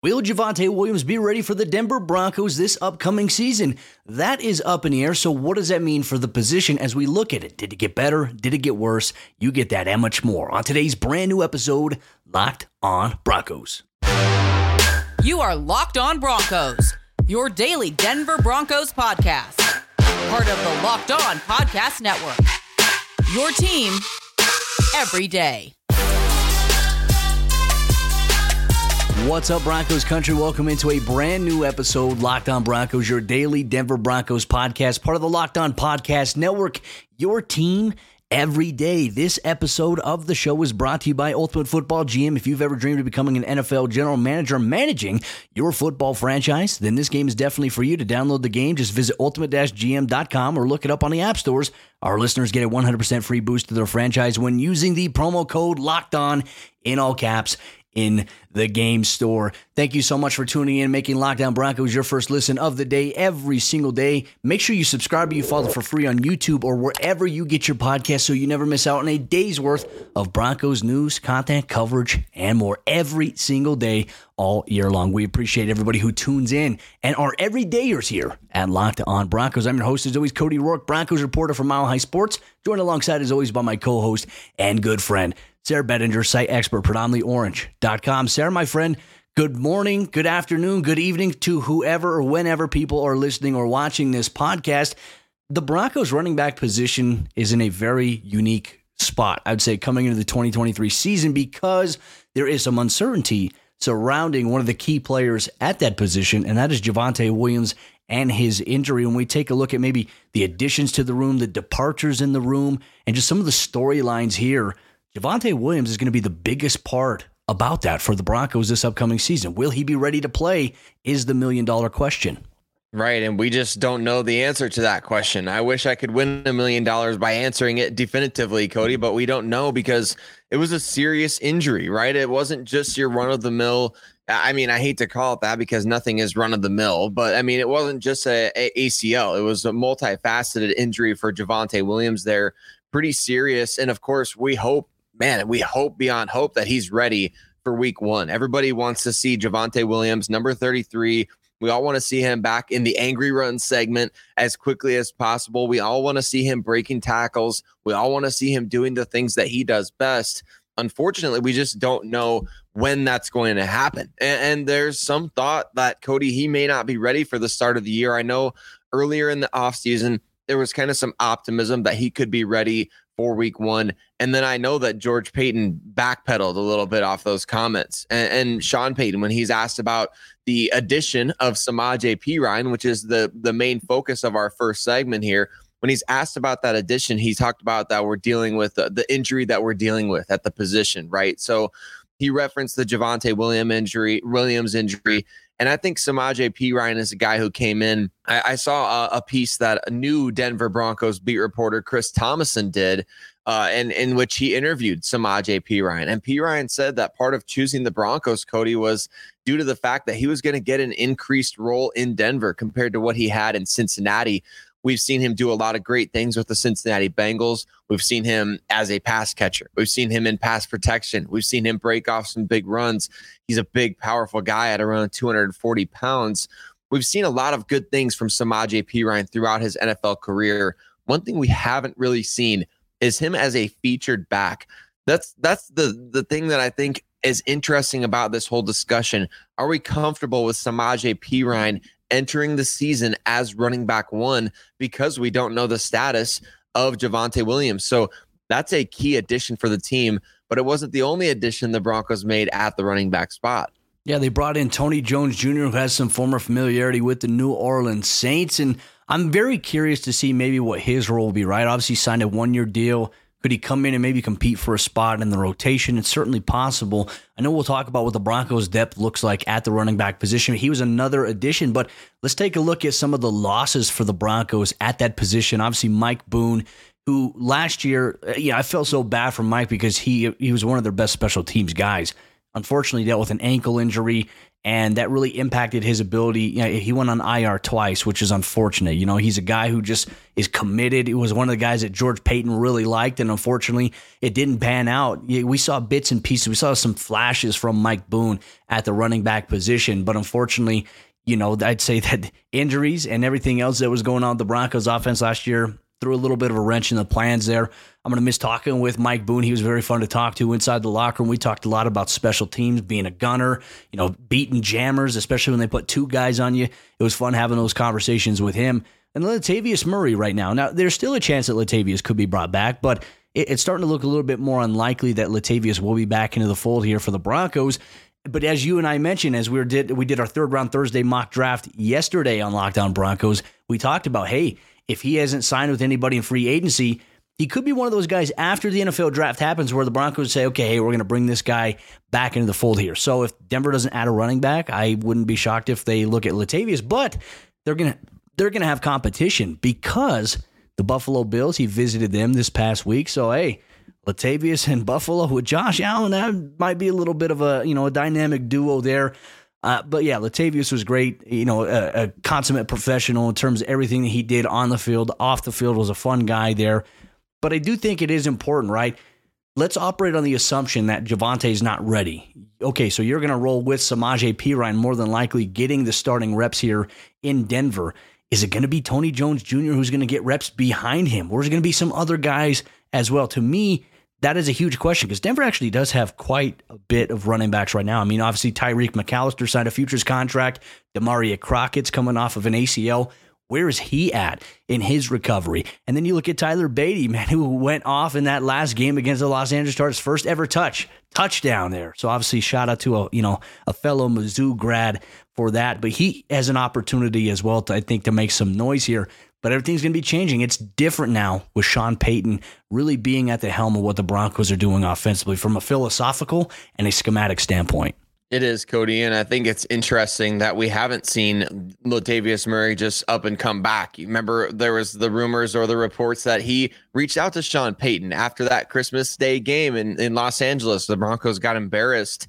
Will Javonte Williams be ready for the Denver Broncos this upcoming season? That is up in the air. So, what does that mean for the position as we look at it? Did it get better? Did it get worse? You get that and much more on today's brand new episode, Locked On Broncos. You are Locked On Broncos, your daily Denver Broncos podcast, part of the Locked On Podcast Network. Your team every day. What's up, Broncos country? Welcome into a brand new episode, Locked On Broncos, your daily Denver Broncos podcast, part of the Locked On Podcast Network, your team every day. This episode of the show is brought to you by Ultimate Football GM. If you've ever dreamed of becoming an NFL general manager managing your football franchise, then this game is definitely for you. To download the game, just visit ultimate-gm.com or look it up on the app stores. Our listeners get a 100% free boost to their franchise when using the promo code LOCKED ON in all caps in the game store. Thank you so much for tuning in, making Locked On Broncos your first listen of the day every single day. Make sure you subscribe and you follow for free on YouTube or wherever you get your podcast so you never miss out on a day's worth of Broncos news, content, coverage, and more every single day all year long. We appreciate everybody who tunes in and our everydayers here at Locked On Broncos. I'm your host, as always, Cody Roark, Broncos reporter from Mile High Sports, joined alongside, as always, by my co host and good friend, Sayre Bedinger, site expert, predominantlyorange.com. Sayre, my friend, good morning, good afternoon, good evening to whoever or whenever people are listening or watching this podcast. The Broncos running back position is in a very unique spot, I'd say, coming into the 2023 season because there is some uncertainty surrounding one of the key players at that position, and that is Javonte Williams and his injury. When we take a look at maybe the additions to the room, the departures in the room, and just some of the storylines here Javonte Williams is going to be the biggest part about that for the Broncos this upcoming season. Will he be ready to play? Is the million dollar question. Right. And we just don't know the answer to that question. I wish I could win a million dollars by answering it definitively, Cody, but we don't know because it was a serious injury, right? It wasn't just your run of the mill. I mean, I hate to call it that because nothing is run of the mill, but I mean, it wasn't just a, a ACL. It was a multifaceted injury for Javonte Williams there. Pretty serious. And of course, we hope man, we hope beyond hope that he's ready for week one. Everybody wants to see Javonte Williams, number 33. We all want to see him back in the angry run segment as quickly as possible. We all want to see him breaking tackles. We all want to see him doing the things that he does best. Unfortunately, we just don't know when that's going to happen. And, and, there's some thought that Cody, he may not be ready for the start of the year. I know earlier in the offseason, there was kind of some optimism that he could be ready for week one. And then I know that George Paton backpedaled a little bit off those comments. And, and Sean Payton, when he's asked about the addition of Samaje Perine, which is the, the main focus of our first segment here, when he's asked about that addition, he talked about that we're dealing with the, the injury that we're dealing with at the position, right? So he referenced the Javonte William injury, Williams injury. And I think Samaje Perine is a guy who came in. I, I saw a, a, piece that a new Denver Broncos beat reporter Chris Tomasson did, uh, and in which he interviewed Samaje Ryan. And Perine said that part of choosing the Broncos, Cody, was due to the fact that he was going to get an increased role in Denver compared to what he had in Cincinnati. We've seen him do a lot of great things with the Cincinnati Bengals. We've seen him as a pass catcher. We've seen him in pass protection. We've seen him break off some big runs. He's a big, powerful guy at around 240 pounds. We've seen a lot of good things from Samaj P. Ryan throughout his NFL career. One thing we haven't really seen is him as a featured back. That's that's the the thing that I think is interesting about this whole discussion. Are we comfortable with Samaje Perine entering the season as running back one because we don't know the status of Javonte Williams. So that's a key addition for the team, but it wasn't the only addition the Broncos made at the running back spot. Yeah, they brought in Tony Jones Jr., who has some former familiarity with the New Orleans Saints. And I'm very curious to see maybe what his role will be, right? Obviously, signed a one year deal could he come in and maybe compete for a spot in the rotation? It's certainly possible. I know we'll talk about what the Broncos' depth looks like at the running back position. He was another addition, but let's take a look at some of the losses for the Broncos at that position. Obviously, Mike Boone, who last year, uh, yeah, I felt so bad for Mike because he he was one of their best special teams guys. unfortunately dealt with an ankle injury and that really impacted his ability. You know, he went on IR twice, which is unfortunate. You know, he's a guy who just is committed. He was one of the guys that George Paton really liked, and unfortunately, it didn't pan out. We saw bits and pieces. We saw some flashes from Mike Boone at the running back position, but unfortunately, you know, I'd say that injuries and everything else that was going on with the Broncos offense last year threw a little bit of a wrench in the plans there. I'm going to miss talking with Mike Boone. He was very fun to talk to inside the locker room. We talked a lot about special teams, being a gunner, you know, beating jammers, especially when they put two guys on you. It was fun having those conversations with him. And Latavius Murray right now. Now, there's still a chance that Latavius could be brought back, but it's starting to look a little bit more unlikely that Latavius will be back into the fold here for the Broncos. But as you and I mentioned, as we did we did our third round Thursday mock draft yesterday on Locked On Broncos, we talked about hey, if he hasn't signed with anybody in free agency, he could be one of those guys after the NFL draft happens where the Broncos say, okay, hey, we're going to bring this guy back into the fold here. So if Denver doesn't add a running back, I wouldn't be shocked if they look at Latavius, but they're going to they're going to have competition because the Buffalo Bills, he visited them this past week. So, hey, Latavius and Buffalo with Josh Allen, that might be a little bit of a, you know, a dynamic duo there. Uh, but yeah, Latavius was great. You know, a, a, consummate professional in terms of everything that he did on the field, off the field. Was a fun guy there. But I do think it is important, right? Let's operate on the assumption that Javonte is not ready. Okay, so you're going to roll with Samaje Perine, more than likely getting the starting reps here in Denver. Is it going to be Tony Jones Jr. who's going to get reps behind him, or is it going to be some other guys as well? To me, that is a huge question because Denver actually does have quite a bit of running backs right now. I mean, obviously Tyreek McAllister signed a futures contract. Damarea Crockett's coming off of an ACL. Where is he at in his recovery? And then you look at Tyler Badie, man, who went off in that last game against the Los Angeles Chargers, first ever touch, touchdown there. So obviously, shout out to a you know a fellow Mizzou grad for that. But he has an opportunity as well, to, I think, to make some noise here. But everything's going to be changing. It's different now with Sean Payton really being at the helm of what the Broncos are doing offensively from a philosophical and a schematic standpoint. It is, Cody. And I think it's interesting that we haven't seen Latavius Murray just up and come back. You remember there was the rumors or the reports that he reached out to Sean Payton after that Christmas Day game in, in Los Angeles. The Broncos got embarrassed.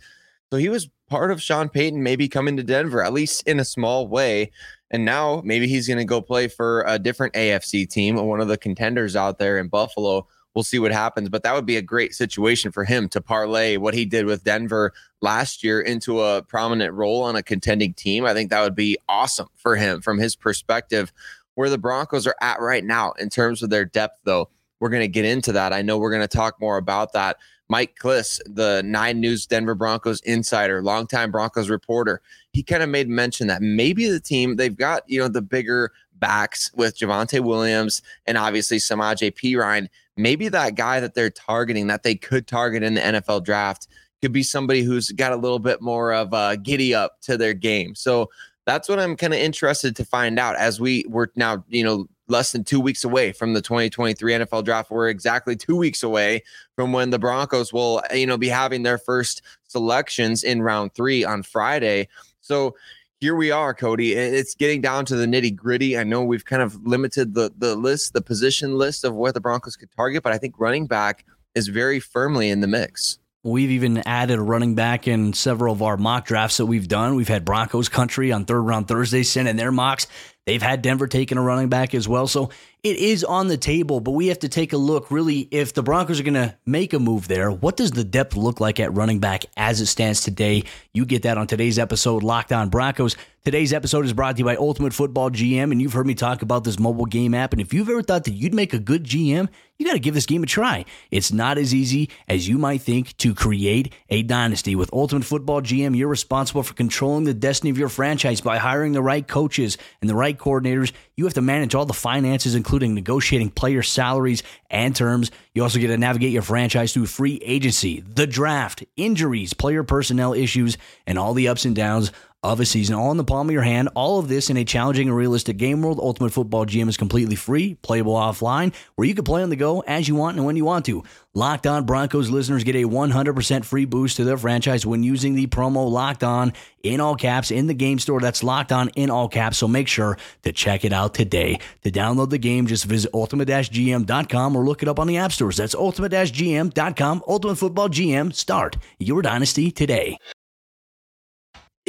So he was part of Sean Payton maybe coming to Denver, at least in a small way. And now maybe he's going to go play for a different AFC team, one of the contenders out there in Buffalo. We'll see what happens, but that would be a great situation for him to parlay what he did with Denver last year into a prominent role on a contending team. I think that would be awesome for him from his perspective. Where the Broncos are at right now in terms of their depth, though, we're going to get into that. I know we're going to talk more about that. Mike Klis, the Nine News Denver Broncos insider, longtime Broncos reporter, he kind of made mention that maybe the team they've got, you know, the bigger backs with Javonte Williams and obviously Samaje Perine. Maybe that guy that they're targeting, that they could target in the NFL draft, could be somebody who's got a little bit more of a giddy up to their game. So that's what I'm kind of interested to find out as we were now, you know, less than two weeks away from the 2023 NFL draft. We're exactly two weeks away from when the Broncos will, you know, be having their first selections in round three on Friday. So here we are, Cody. It's getting down to the nitty gritty. I know we've kind of limited the the list, the position list of what the Broncos could target, but I think running back is very firmly in the mix. We've even added a running back in several of our mock drafts that we've done. We've had Broncos country on third round Thursday sending their mocks. They've had Denver taking a running back as well. So it is on the table, but we have to take a look really if the Broncos are going to make a move there. What does the depth look like at running back as it stands today? You get that on today's episode, Locked On Broncos. Today's episode is brought to you by Ultimate Football GM, and you've heard me talk about this mobile game app. And if you've ever thought that you'd make a good GM, you got to give this game a try. It's not as easy as you might think to create a dynasty. With Ultimate Football GM, you're responsible for controlling the destiny of your franchise by hiring the right coaches and the right coordinators. You have to manage all the finances, including negotiating player salaries and terms. You also get to navigate your franchise through free agency, the draft, injuries, player personnel issues, and all the ups and downs of a season, all in the palm of your hand. All of this in a challenging and realistic game world. Ultimate Football GM is completely free, playable offline, where you can play on the go as you want and when you want to. Locked On Broncos listeners get a 100% free boost to their franchise when using the promo Locked On in all caps in the game store. That's Locked On in all caps. So make sure to check it out today. To download the game, just visit ultimate-gm.com or look it up on the app stores. That's ultimate-gm.com. Ultimate Football GM. Start your dynasty today.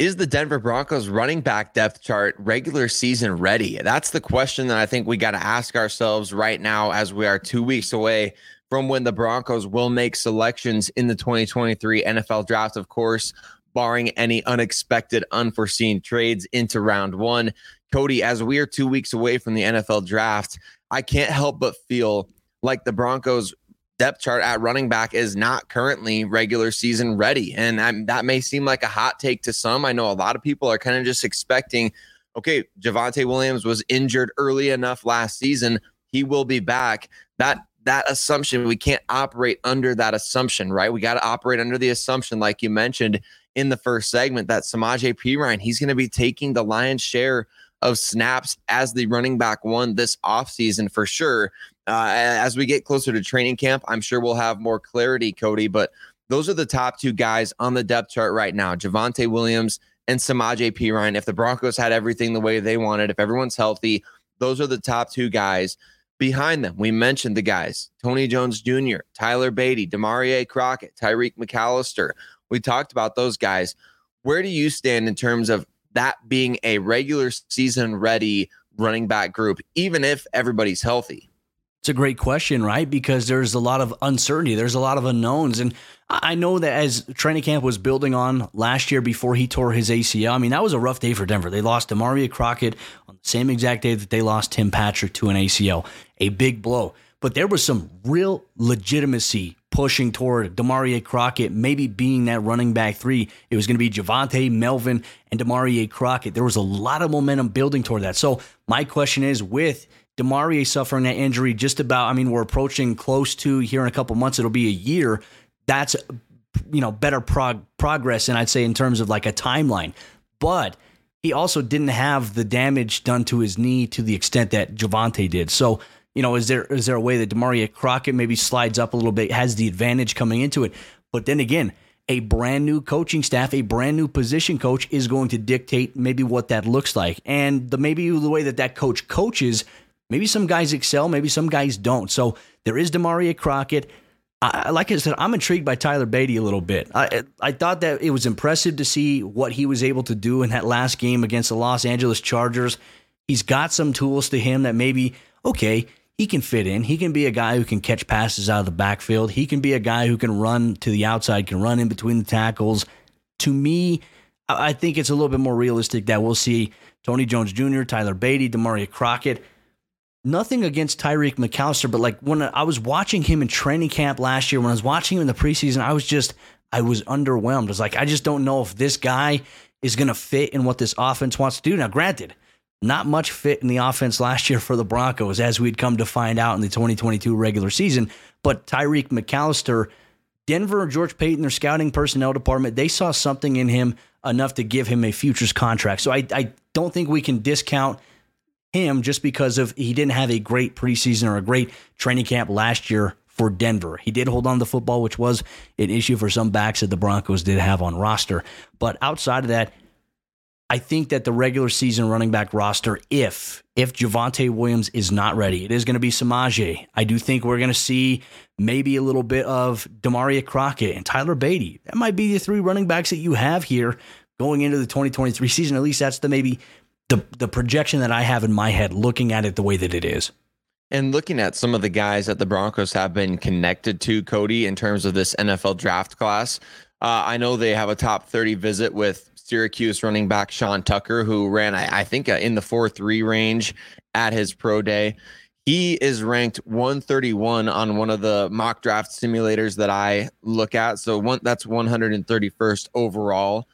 Is the Denver Broncos running back depth chart regular season ready? That's the question that I think we got to ask ourselves right now as we are two weeks away from when the Broncos will make selections in the 2023 NFL draft, of course, barring any unexpected, unforeseen trades into round one. Cody, as we are two weeks away from the NFL draft, I can't help but feel like the Broncos depth chart at running back is not currently regular season ready. And I'm, that may seem like a hot take to some. I know a lot of people are kind of just expecting, okay, Javonte Williams was injured early enough last season. He will be back. That that assumption, we can't operate under that assumption, right? We got to operate under the assumption, like you mentioned in the first segment, that Samaje Perine, he's going to be taking the lion's share of snaps as the running back one this offseason for sure. Uh, as we get closer to training camp, I'm sure we'll have more clarity, Cody. But those are the top two guys on the depth chart right now Javonte Williams and Samaje Perine. If the Broncos had everything the way they wanted, if everyone's healthy, those are the top two guys. Behind them, we mentioned the guys Tony Jones Jr., Tyler Badie, Damarious Crockett, Tyreek McAllister. We talked about those guys. Where do you stand in terms of that being a regular season ready running back group, even if everybody's healthy? It's a great question, right? Because there's a lot of uncertainty, there's a lot of unknowns. And I know that as training camp was building on last year before he tore his ACL, I mean, that was a rough day for Denver. They lost Damarious Crockett on the same exact day that they lost Tim Patrick to an ACL, a big blow. But there was some real legitimacy pushing toward Damarious Crockett, maybe being that running back three. It was going to be Javonte, Melvin, and Damarious Crockett. There was a lot of momentum building toward that. So my question is with – Damarious suffering that injury just about, I mean, we're approaching close to here in a couple months, it'll be a year. That's, you know, better prog- progress. And I'd say in terms of like a timeline. But he also didn't have the damage done to his knee to the extent that Javonte did. So, you know, is there is there a way that Damarious Crockett maybe slides up a little bit, has the advantage coming into it? But then again, a brand new coaching staff, a brand new position coach is going to dictate maybe what that looks like. And the maybe the way that that coach coaches Maybe some guys excel, maybe some guys don't. So there is Damarious Crockett. I, like I said, I'm intrigued by Tyler Badie a little bit. I, I thought that it was impressive to see what he was able to do in that last game against the Los Angeles Chargers. He's got some tools to him that maybe, okay, he can fit in. He can be a guy who can catch passes out of the backfield. He can be a guy who can run to the outside, can run in between the tackles. To me, I think it's a little bit more realistic that we'll see Tony Jones Jr., Tyler Badie, Damarious Crockett nothing against Tyreek McAllister, but like when I was watching him in training camp last year, when I was watching him in the preseason, I was just I was underwhelmed. I was like, I just don't know if this guy is going to fit in what this offense wants to do. Now, granted, not much fit in the offense last year for the Broncos, as we'd come to find out in the 2022 regular season. But Tyreek McAllister, Denver, George Paton, their scouting personnel department, they saw something in him enough to give him a futures contract. So I, I don't think we can discount him just because of he didn't have a great preseason or a great training camp last year for Denver. He did hold on to the football, which was an issue for some backs that the Broncos did have on roster. But outside of that, I think that the regular season running back roster, if if Javonte Williams is not ready, it is going to be Samaje. I do think we're going to see maybe a little bit of Damarea Crockett and Tyler Badie. That might be the three running backs that you have here going into the 2023 season. At least that's the maybe the the projection that I have in my head, looking at it the way that it is. And looking at some of the guys that the Broncos have been connected to, Cody, in terms of this NFL draft class, uh, I know they have a top 30 visit with Syracuse running back Sean Tucker, who ran, I, I think, uh, in the 4 3 range at his pro day. He is ranked 131 on one of the mock draft simulators that I look at. So one that's 131st overall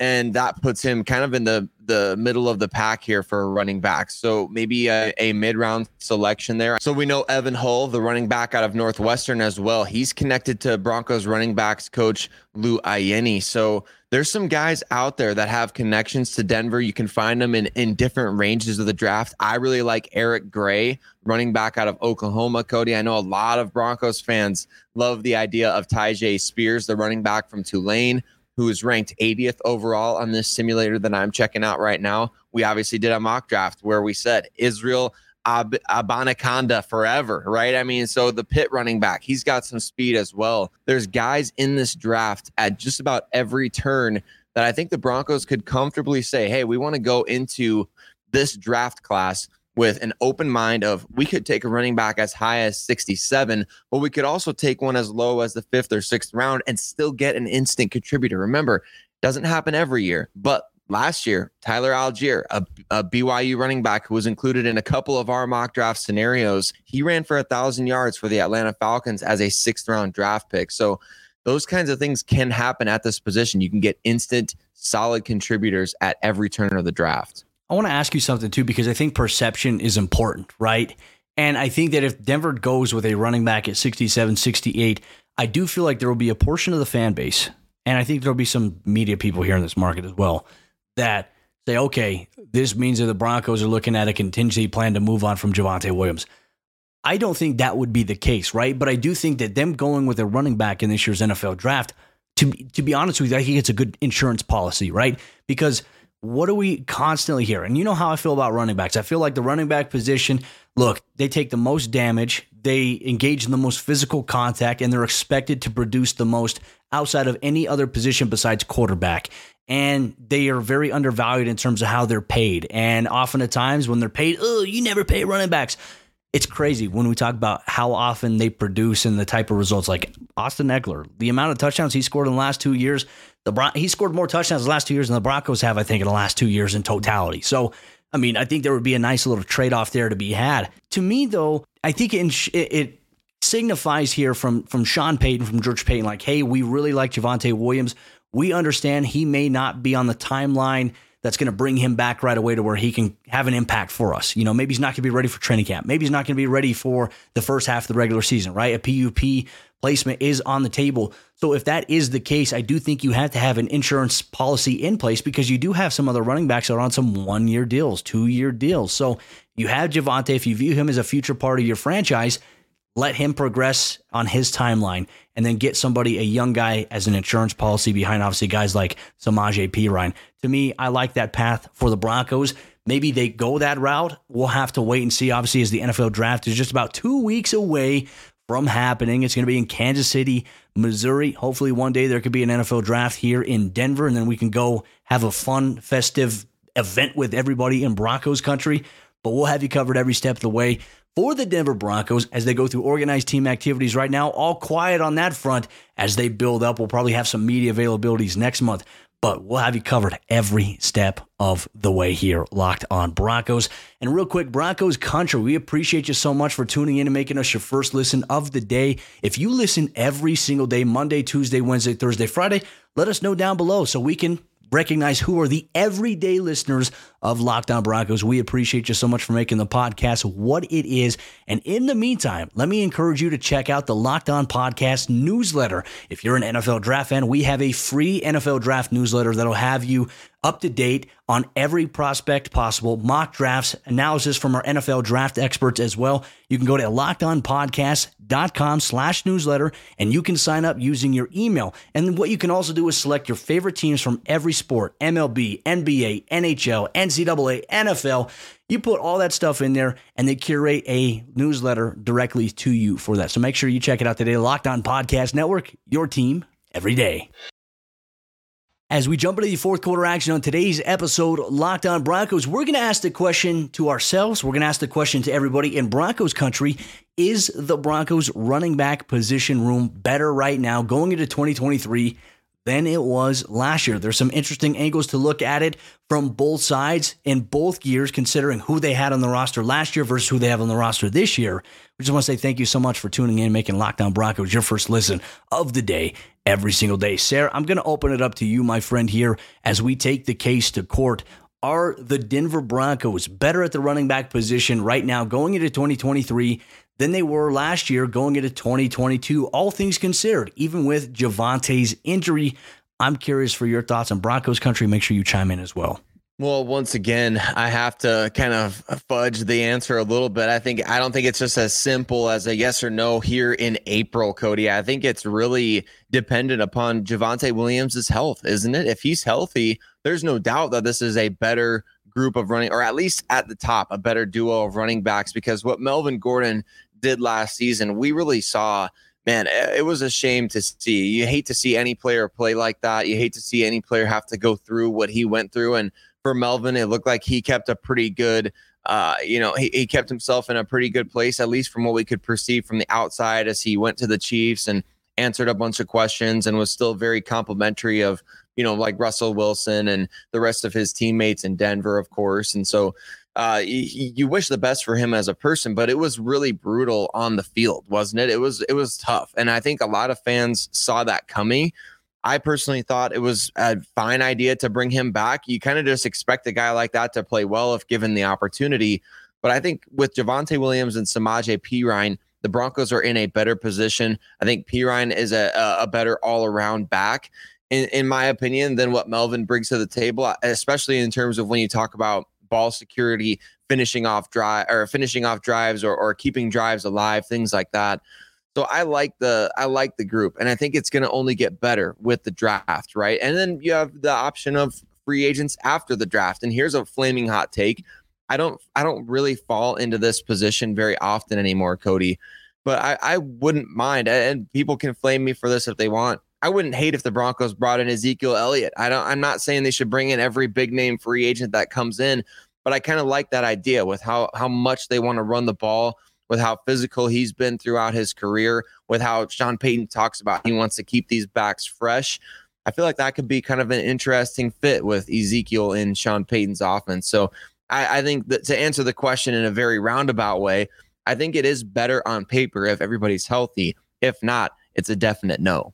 and that puts him kind of in the the middle of the pack here for running back. So maybe a, a mid round selection there. So we know Evan Hull, the running back out of Northwestern as well. He's connected to Broncos running backs coach Lou Ayeni. So there's some guys out there that have connections to Denver. You can find them in, in different ranges of the draft. I really like Eric Gray, running back out of Oklahoma. Cody, I know a lot of Broncos fans love the idea of Tyjae Spears, the running back from Tulane who is ranked 80th overall on this simulator that I'm checking out right now. We obviously did a mock draft where we said Israel Ab- Abanikanda forever, right? I mean, so the Pitt running back, he's got some speed as well. There's guys in this draft at just about every turn that I think the Broncos could comfortably say, hey, we want to go into this draft class with an open mind of we could take a running back as high as 67, but we could also take one as low as the fifth or sixth round and still get an instant contributor. Remember, doesn't happen every year, but last year, Tyler Allgeier, a, a, BYU running back who was included in a couple of our mock draft scenarios, he ran for a thousand yards for the Atlanta Falcons as a sixth round draft pick. So those kinds of things can happen at this position. You can get instant, solid contributors at every turn of the draft. I want to ask you something too, because I think perception is important, right? And I think that if Denver goes with a running back at 67, 68, I do feel like there will be a portion of the fan base, and I think there'll be some media people here in this market as well, that say, okay, this means that the Broncos are looking at a contingency plan to move on from Javonte Williams. I don't think that would be the case, right? But I do think that them going with a running back in this year's NFL draft, to, to be honest with you, I think it's a good insurance policy, right? Because – what do we constantly hear? And you know how I feel about running backs. I feel like the running back position, look, they take the most damage, they engage in the most physical contact, and they're expected to produce the most outside of any other position besides quarterback. And they are very undervalued in terms of how they're paid. And often at times when they're paid, oh, you never pay running backs. It's crazy when we talk about how often they produce and the type of results. Like Austin Ekeler, the amount of touchdowns he scored in the last two years, the Bron- he scored more touchdowns the last two years than the Broncos have, I think, in the last two years in totality. So, I mean, I think there would be a nice little trade off there to be had. To me, though, I think it, it signifies here from from Sean Payton, from George Paton, like, hey, we really like Javonte Williams. We understand he may not be on the timeline that's going to bring him back right away to where he can have an impact for us. You know, maybe he's not going to be ready for training camp. Maybe he's not going to be ready for the first half of the regular season, right? A PUP placement is on the table. So if that is the case, I do think you have to have an insurance policy in place because you do have some other running backs that are on some one year deals, two year deals. So you have Javonte. If you view him as a future part of your franchise, let him progress on his timeline and then get somebody, a young guy, as an insurance policy behind obviously guys like Samaje Perine. To me, I like that path for the Broncos. Maybe they go that route. We'll have to wait and see. Obviously, as the NFL draft is just about two weeks away from happening. It's going to be in Kansas City, Missouri. Hopefully, one day there could be an NFL draft here in Denver, and then we can go have a fun, festive event with everybody in Broncos country. But we'll have you covered every step of the way for the Denver Broncos as they go through organized team activities right now. All quiet on that front as they build up. We'll probably have some media availabilities next month, but we'll have you covered every step of the way here, locked on Broncos. And real quick, Broncos country, we appreciate you so much for tuning in and making us your first listen of the day. If you listen every single day, Monday, Tuesday, Wednesday, Thursday, Friday, let us know down below so we can recognize who are the everyday listeners of Lockdown On Broncos. We appreciate you so much for making the podcast what it is. And in the meantime, let me encourage you to check out the Locked On Podcast newsletter. If you're an NFL draft fan, we have a free NFL draft newsletter that'll have you up to date on every prospect possible, mock drafts, analysis from our NFL draft experts as well. You can go to lockedonpodcast.com slash newsletter and you can sign up using your email. And what you can also do is select your favorite teams from every sport, MLB, NBA, NHL, NCAA, NFL. You put all that stuff in there and they curate a newsletter directly to you for that. So make sure you check it out today. Locked on Podcast Network, your team every day. As we jump into the fourth quarter action on today's episode, Locked On Broncos, we're going to ask the question to ourselves. We're going to ask the question to everybody in Broncos country Is the Broncos running back position room better right now going into 2023 than it was last year? There's some interesting angles to look at it from both sides in both gears, considering who they had on the roster last year versus who they have on the roster this year. We just want to say thank you so much for tuning in, making Locked On Broncos your first listen of the day every single day. Sayre, I'm going to open it up to you, my friend, here as we take the case to court. Are the Denver Broncos better at the running back position right now going into 2023 than they were last year going into 2022? All things considered, even with Javonte's injury. I'm curious for your thoughts on Broncos country. Make sure you chime in as well. Well, once again, I have to kind of fudge the answer a little bit. I think I don't think it's just as simple as a yes or no here in April, Cody. I think it's really dependent upon Javonte Williams' health, isn't it? If he's healthy, there's no doubt that this is a better group of running, or at least at the top, a better duo of running backs. Because what Melvin Gordon did last season, we really saw man, it was a shame to see. You hate to see any player play like that. You hate to see any player have to go through what he went through. And for Melvin. It looked like he kept a pretty good, uh, you know, he, he kept himself in a pretty good place, at least from what we could perceive from the outside as he went to the Chiefs and answered a bunch of questions and was still very complimentary of, you know, like Russell Wilson and the rest of his teammates in Denver, of course. And so, uh, you, you wish the best for him as a person, but it was really brutal on the field, wasn't it? It was it was tough, and I think a lot of fans saw that coming. I personally thought it was a fine idea to bring him back. You kind of just expect a guy like that to play well if given the opportunity. But I think with Javonte Williams and Samaje Perine, the Broncos are in a better position. I think Perine is a, a better all around back, in, in my opinion, than what Melvin brings to the table, especially in terms of when you talk about ball security, finishing off drive or finishing off drives or, or keeping drives alive, things like that. So I like the I like the group, and I think it's going to only get better with the draft, right? And then you have the option of free agents after the draft. And here's a flaming hot take: I don't I don't really fall into this position very often anymore, Cody. But I, I wouldn't mind, and people can flame me for this if they want. I wouldn't hate if the Broncos brought in Ezekiel Elliott. I don't. I'm not saying they should bring in every big name free agent that comes in, but I kind of like that idea with how how much they want to run the ball with how physical he's been throughout his career, with how Sean Payton talks about he wants to keep these backs fresh. I feel like that could be kind of an interesting fit with Ezekiel in Sean Payton's offense. So I, I think that to answer the question in a very roundabout way, I think it is better on paper if everybody's healthy. If not, it's a definite no.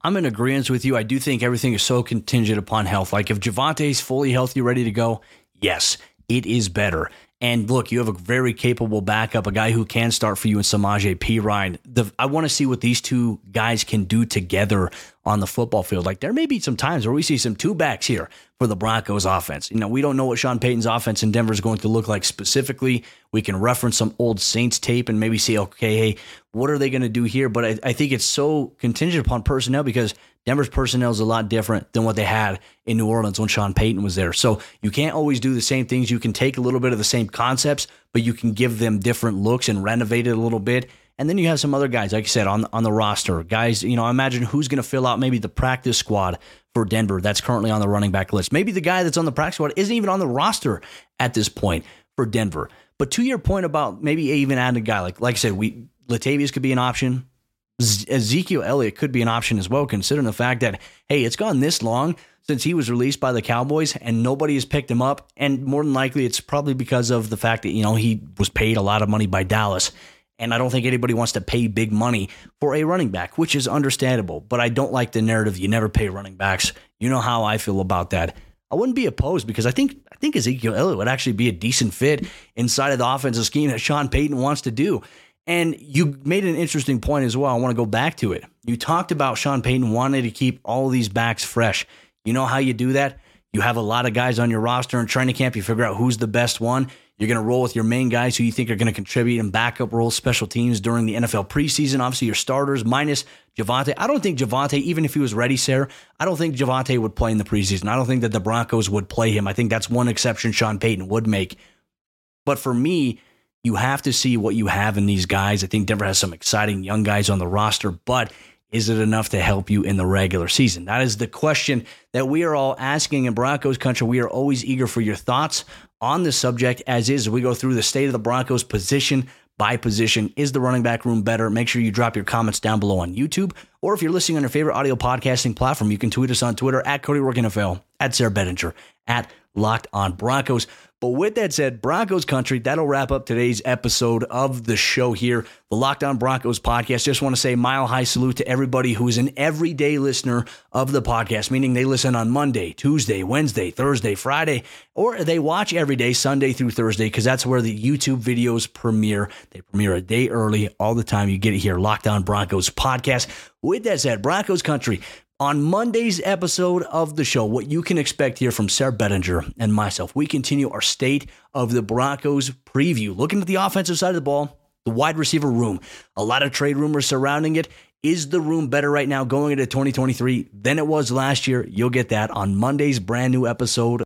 I'm in agreement with you. I do think everything is so contingent upon health. Like if Javonte's fully healthy, ready to go, yes, it is better. And look, you have a very capable backup, a guy who can start for you in Samaje Perine. The, I want to see what these two guys can do together on the football field. Like there may be some times where we see some two backs here for the Broncos offense. You know, we don't know what Sean Payton's offense in Denver is going to look like specifically. We can reference some old Saints tape and maybe see, okay, hey, what are they going to do here? But I, I think it's so contingent upon personnel because Denver's personnel is a lot different than what they had in New Orleans when Sean Payton was there. So you can't always do the same things. You can take a little bit of the same concepts, but you can give them different looks and renovate it a little bit. And then you have some other guys, like I said, on on the roster. Guys, you know, imagine who's going to fill out maybe the practice squad for Denver that's currently on the running back list. Maybe the guy that's on the practice squad isn't even on the roster at this point for Denver. But to your point about maybe even adding a guy like like I said, we Latavius could be an option. Ezekiel Elliott could be an option as well, considering the fact that, hey, it's gone this long since he was released by the Cowboys and nobody has picked him up. And more than likely, it's probably because of the fact that, you know, he was paid a lot of money by Dallas. And I don't think anybody wants to pay big money for a running back, which is understandable. But I don't like the narrative you never pay running backs. You know how I feel about that. I wouldn't be opposed because I think I think Ezekiel Elliott would actually be a decent fit inside of the offensive scheme that Sean Payton wants to do. And you made an interesting point as well. I want to go back to it. You talked about Sean Payton wanting to keep all these backs fresh. You know how you do that? You have a lot of guys on your roster in training camp. You figure out who's the best one. You're going to roll with your main guys who you think are going to contribute in backup roles, special teams during the NFL preseason. Obviously, your starters minus Javonte. I don't think Javonte, even if he was ready, Sayre, I don't think Javonte would play in the preseason. I don't think that the Broncos would play him. I think that's one exception Sean Payton would make. But for me, you have to see what you have in these guys. I think Denver has some exciting young guys on the roster, but is it enough to help you in the regular season? That is the question that we are all asking in Broncos country. We are always eager for your thoughts on the subject, as is. We go through the state of the Broncos position by position. Is the running back room better? Make sure you drop your comments down below on YouTube. Or if you're listening on your favorite audio podcasting platform, you can tweet us on Twitter at Cody Roark NFL, at Sayre Bedinger, at Locked on Broncos. But with that said, Broncos country, that'll wrap up today's episode of the show here, the Locked On Broncos podcast. Just want to say mile high salute to everybody who is an everyday listener of the podcast, meaning they listen on Monday, Tuesday, Wednesday, Thursday, Friday, or they watch every day, Sunday through Thursday, because that's where the YouTube videos premiere. They premiere a day early all the time. You get it here, Locked On Broncos podcast. With that said, Broncos country, on Monday's episode of the show, what you can expect here from Sayre Bedinger and myself, we continue our state of the Broncos preview, looking at the offensive side of the ball, the wide receiver room. A lot of trade rumors surrounding it. Is the room better right now going into 2023 than it was last year? You'll get that on Monday's brand new episode